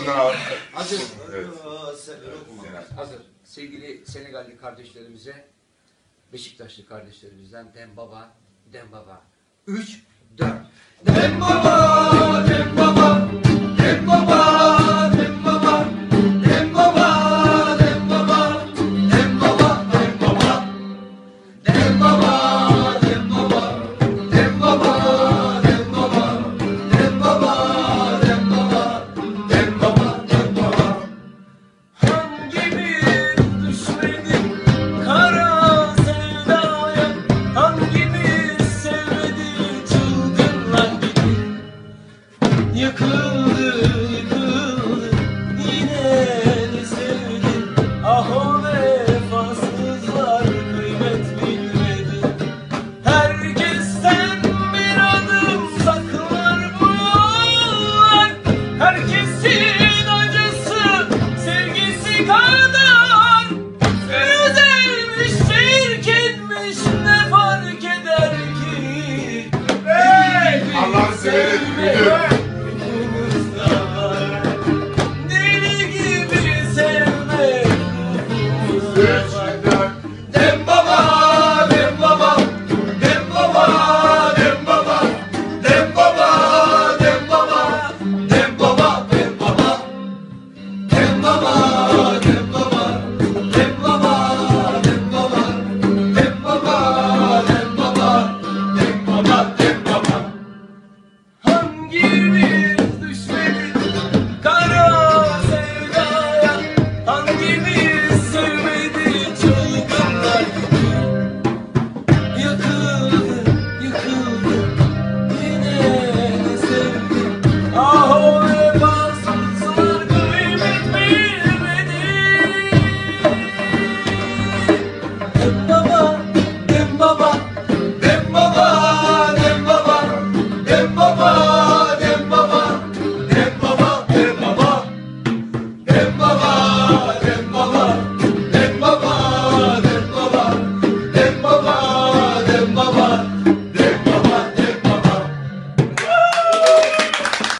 Bunlar Hazır. Evet. Hazır. Sevgili Senegalli kardeşlerimize, Beşiktaşlı kardeşlerimizden Dembaba, Dembaba. Üç, dört. Dembaba!